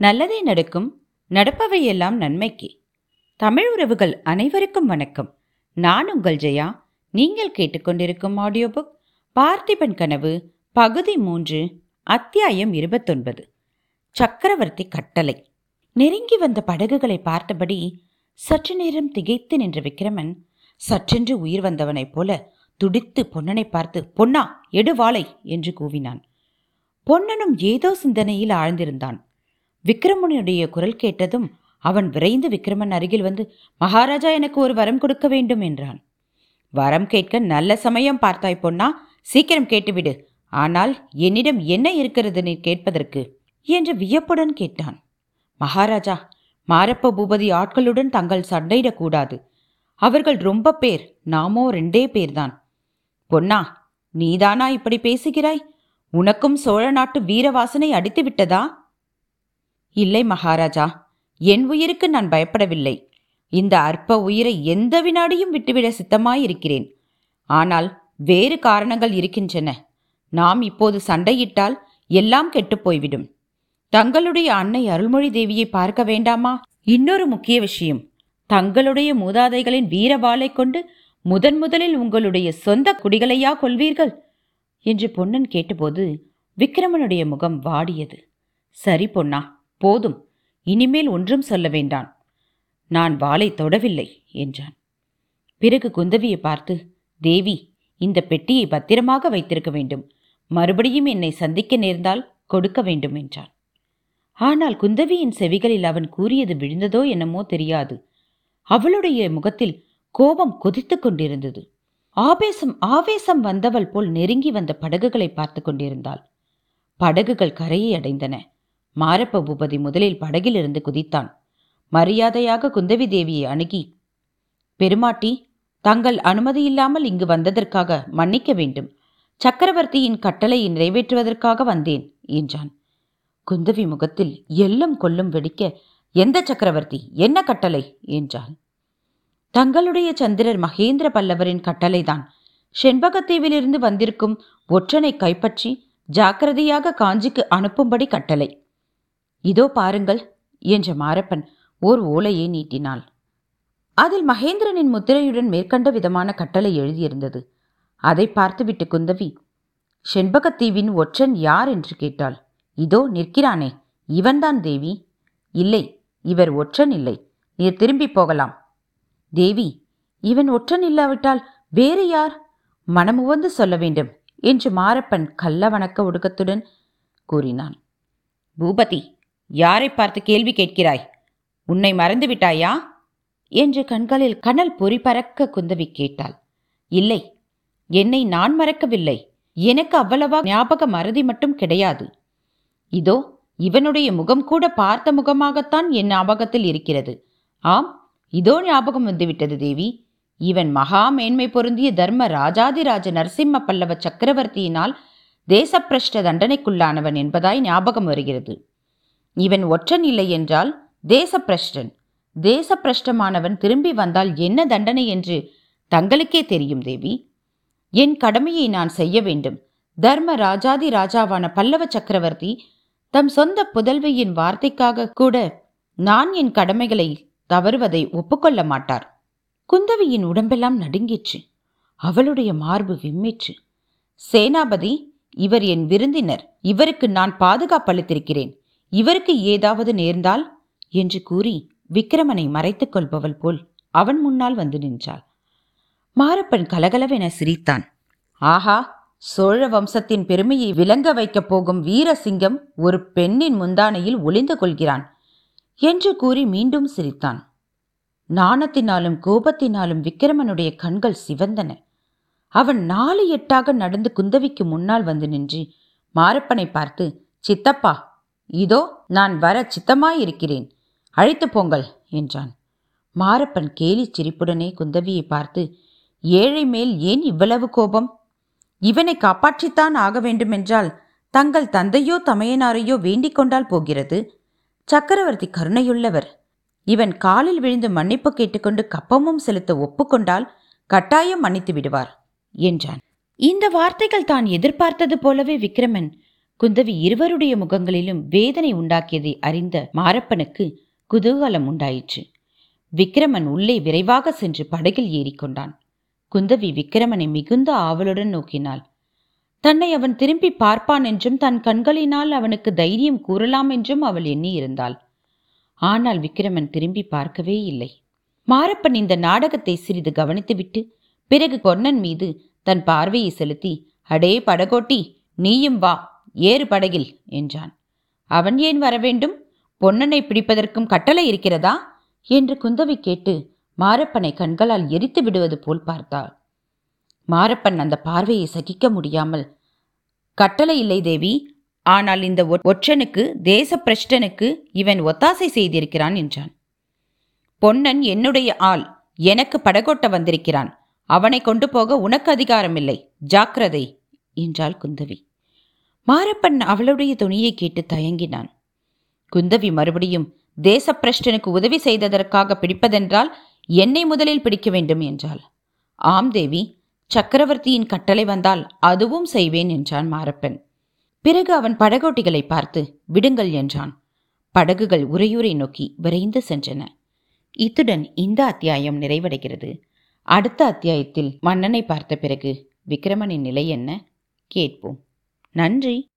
நல்லதே நடக்கும் நடப்பவையெல்லாம் நன்மைக்கு. தமிழ் உறவுகள் அனைவருக்கும் வணக்கம். நான் உங்கள் ஜெயா. நீங்கள் கேட்டுக்கொண்டிருக்கும் ஆடியோ புக் பார்த்திபன் கனவு பகுதி மூன்று அத்தியாயம் இருபத்தொன்பது. சக்கரவர்த்தி கட்டளை. நெருங்கி வந்த படகுகளை பார்த்தபடி சற்று நேரம் திகைத்து நின்ற விக்ரமன் சற்றென்று உயிர் வந்தவனைப் போல துடித்து பொன்னனை பார்த்து பொன்னா எடுவாளை! என்று கூவினான். பொன்னனும் ஏதோ சிந்தனையில் ஆழ்ந்திருந்தான். விக்ரமனுடைய குரல் கேட்டதும் அவன் விரைந்து விக்ரமன் அருகில் வந்து மகாராஜா எனக்கு ஒரு வரம் கொடுக்க வேண்டும் என்றான். வரம் கேட்க நல்ல சமயம் பார்த்தாய் பொன்னா சீக்கிரம் கேட்டுவிடு. ஆனால் என்னிடம் என்ன இருக்கிறது நீ கேட்பதற்கு? என்று வியப்புடன் கேட்டான். மகாராஜா மாரப்ப பூபதி ஆட்களுடன் தங்கள் சண்டையிடக்கூடாது. அவர்கள் ரொம்ப பேர் நாமோ ரெண்டே பேர்தான். பொன்னா நீதானா இப்படி பேசுகிறாய்? உனக்கும் சோழ நாட்டு வீர வாசனை அடித்து விட்டதா இல்லை மகாராஜா என் உயிருக்கு நான் பயப்படவில்லை. இந்த அற்ப உயிரை எந்த வினாடியும் விட்டுவிட சித்தமாயிருக்கிறேன். ஆனால் வேறு காரணங்கள் இருக்கின்றன. நாம் இப்போது சண்டையிட்டால் எல்லாம் கெட்டுப் போய்விடும். தங்களுடைய அன்னை அருள்மொழி தேவியை பார்க்க வேண்டாமா? இன்னொரு முக்கிய விஷயம். தங்களுடைய மூதாதைகளின் வீரவாளை கொண்டு முதன் முதலில் உங்களுடைய சொந்த குடிகளையா கொள்வீர்கள்? என்று பொன்னன் கேட்டபோது விக்ரமனுடைய முகம் வாடியது. சரி பொன்னா போதும் இனிமேல் ஒன்றும் சொல்ல வேண்டாம். நான் வாளை தொடவில்லை என்றான். பிறகு குந்தவியை பார்த்து தேவி இந்த பெட்டியை பத்திரமாக வைத்திருக்க வேண்டும். மறுபடியும் என்னை சந்திக்க நேர்ந்தால் கொடுக்க வேண்டும் என்றான். ஆனால் குந்தவியின் செவிகளில் அவன் கூறியது விழுந்ததோ என்னமோ தெரியாது. அவளுடைய முகத்தில் கோபம் கொதித்துக் கொண்டிருந்தது. ஆவேசம் ஆவேசம் வந்தவள் போல் நெருங்கி வந்த படகுகளை பார்த்து கொண்டிருந்தாள். படகுகள் கரையை அடைந்தன. மாரப்ப பூபதி முதலில் படகிலிருந்து குதித்தான். மரியாதையாக குந்தவி தேவியை அணுகி பெருமாட்டி தங்கள் அனுமதியில்லாமல் இங்கு வந்ததற்காக மன்னிக்க வேண்டும். சக்கரவர்த்தியின் கட்டளையை நிறைவேற்றுவதற்காக வந்தேன் என்றான். குந்தவி முகத்தில் எல்லும் கொல்லும் வெடிக்க எந்த சக்கரவர்த்தி? என்ன கட்டளை? என்றாள். தங்களுடைய சந்திரர் மகேந்திர பல்லவரின் கட்டளைதான். செண்பகத்தீவிலிருந்து வந்திருக்கும் ஒற்றனை கைப்பற்றி ஜாக்கிரதையாக காஞ்சிக்கு அனுப்பும்படி கட்டளை. இதோ பாருங்கள் என்ற மாரப்பன் ஓர் ஓலையை நீட்டினாள். அதில் மகேந்திரனின் முத்திரையுடன் மேற்கண்ட விதமான கட்டளை எழுதியிருந்தது. அதை பார்த்துவிட்டு குந்தவி செண்பகத்தீவின் ஒற்றன் யார்? என்று கேட்டாள். இதோ நிற்கிறானே. இவன்தான் தேவி. இல்லை இவர் ஒற்றன் இல்லை. நீர் திரும்பி போகலாம். தேவி இவன் ஒற்றன் இல்லாவிட்டால் வேறு யார்? மனமுவந்து சொல்ல வேண்டும் என்று மாரப்பன் கள்ள வணக்க ஒடுக்கத்துடன் கூறினான். பூபதி யாரை பார்த்து கேள்வி கேட்கிறாய்? உன்னை மறந்து விட்டாயா? என்று கண்களில் கனல் பொறி பறக்க குந்தவி கேட்டாள். இல்லை என்னை நான் மறக்கவில்லை. எனக்கு அவ்வளவா ஞாபக மறதி மட்டும் கிடையாது. இதோ இவனுடைய முகம் கூட பார்த்த முகமாகத்தான் என் ஞாபகத்தில் இருக்கிறது. ஆம் இதோ ஞாபகம் வந்துவிட்டது தேவி. இவன் மகா மேன்மை பொருந்திய தர்ம ராஜாதிராஜ நரசிம்ம பல்லவ சக்கரவர்த்தியினால் தேசப்பிரஷ்ட தண்டனைக்குள்ளானவன் என்பதாய் ஞாபகம் வருகிறது. இவன் ஒற்றன் இல்லை என்றால் தேசப்பிரஷ்டன். தேசப்பிரஷ்டமானவன் திரும்பி வந்தால் என்ன தண்டனை என்று தங்களுக்கே தெரியும் தேவி. என் கடமையை நான் செய்ய வேண்டும். தர்ம ராஜாதி ராஜாவான பல்லவ சக்கரவர்த்தி தம் சொந்த புதல்வியின் வார்த்தைக்காக கூட நான் என் கடமைகளை தவறுவதை ஒப்புக்கொள்ள மாட்டார். குந்தவியின் உடம்பெல்லாம் நடுங்கிற்று. அவளுடைய மார்பு விம்மிற்று. சேனாபதி இவர் என் விருந்தினர். இவருக்கு நான் பாதுகாப்பளித்திருக்கிறேன். இவருக்கு ஏதாவது நேர்ந்தால்? என்று கூறி விக்கிரமனை மறைத்துக் கொள்பவள் போல் அவன் முன்னால் வந்து நின்றாள். மாரப்பன் கலகலவென சிரித்தான். ஆஹா! சோழ வம்சத்தின் பெருமையை விளங்க வைக்கப் போகும் வீரசிங்கம் ஒரு பெண்ணின் முந்தானையில் ஒளிந்து கொள்கிறான் என்று கூறி மீண்டும் சிரித்தான். நாணத்தினாலும் கோபத்தினாலும் விக்கிரமனுடைய கண்கள் சிவந்தன. அவன் நாலு எட்டாக நடந்து குந்தவிக்கு முன்னால் வந்து நின்று மாரப்பனை பார்த்து சித்தப்பா இதோ நான் வர சித்தமாயிருக்கிறேன். அழைத்து போங்கள் என்றான். மாரப்பன் கேலி சிரிப்புடனே குந்தவியை பார்த்து ஏழை மேல் ஏன் இவ்வளவு கோபம்? இவனை காப்பாற்றித்தான் ஆக வேண்டுமென்றால் தங்கள் தந்தையோ தமையனாரையோ வேண்டிக் கொண்டால் போகிறது? சக்கரவர்த்தி கருணையுள்ளவர். இவன் காலில் விழுந்து மன்னிப்பு கேட்டுக்கொண்டு கப்பமும் செலுத்த ஒப்புக்கொண்டால் கட்டாயம் மன்னித்து விடுவார் என்றான். இந்த வார்த்தைகள் தான் எதிர்பார்த்தது போலவே விக்ரமன் குந்தவி இருவருடைய முகங்களிலும் வேதனை உண்டாக்கியதை அறிந்த மாரப்பனுக்கு குதூகலம் உண்டாயிற்று. விக்கிரமன் உள்ளே விரைவாக சென்று படகில் ஏறிக்கொண்டான். குந்தவி விக்கிரமனை மிகுந்த ஆவலுடன் நோக்கினாள். தன்னை அவன் திரும்பி பார்ப்பான் என்றும் தன் கண்களினால் அவனுக்கு தைரியம் கூறலாம் என்றும் அவள் எண்ணியிருந்தாள். ஆனால் விக்கிரமன் திரும்பி பார்க்கவே இல்லை. மாரப்பன் இந்த நாடகத்தை சிறிது கவனித்துவிட்டு பிறகு கொன்னன் மீது தன் பார்வையை செலுத்தி அடே படகோட்டி நீயும் வா ஏறு படகில் என்றான். அவன் ஏன் வரவேண்டும்? பொன்னனை பிடிப்பதற்கும் கட்டளை இருக்கிறதா? என்று குந்தவி கேட்டு மாரப்பனை கண்களால் எரித்து விடுவது போல் பார்த்தாள். மாரப்பன் அந்த பார்வையை சகிக்க முடியாமல் கட்டளை இல்லை தேவி ஆனால் இந்த ஒற்றனுக்கு தேச பிரஷ்டனுக்கு இவன் ஒத்தாசை செய்திருக்கிறான் என்றான். பொன்னன் என்னுடைய ஆள் எனக்கு படகோட்ட வந்திருக்கிறான் அவனை கொண்டு போக உனக்கு அதிகாரமில்லை ஜாக்கிரதை என்றாள் குந்தவி. மாரப்பன் அவளுடைய துணியை கேட்டு தயங்கினான். குந்தவி மறுபடியும் தேசப்பிரஷ்டனுக்கு உதவி செய்ததற்காக பிடிப்பதென்றால் என்னை முதலில் பிடிக்க வேண்டும் என்றாள். ஆம் தேவி சக்கரவர்த்தியின் கட்டளை வந்தால் அதுவும் செய்வேன் என்றான் மாரப்பன். பிறகு அவன் படகோட்டிகளை பார்த்து விடுங்கள் என்றான். படகுகள் உரையூரை நோக்கி விரைந்து சென்றன. இத்துடன் இந்த அத்தியாயம் நிறைவடைகிறது. அடுத்த அத்தியாயத்தில் மன்னனை பார்த்த பிறகு விக்கிரமனின் நிலை என்ன? கேட்போம். நன்றி.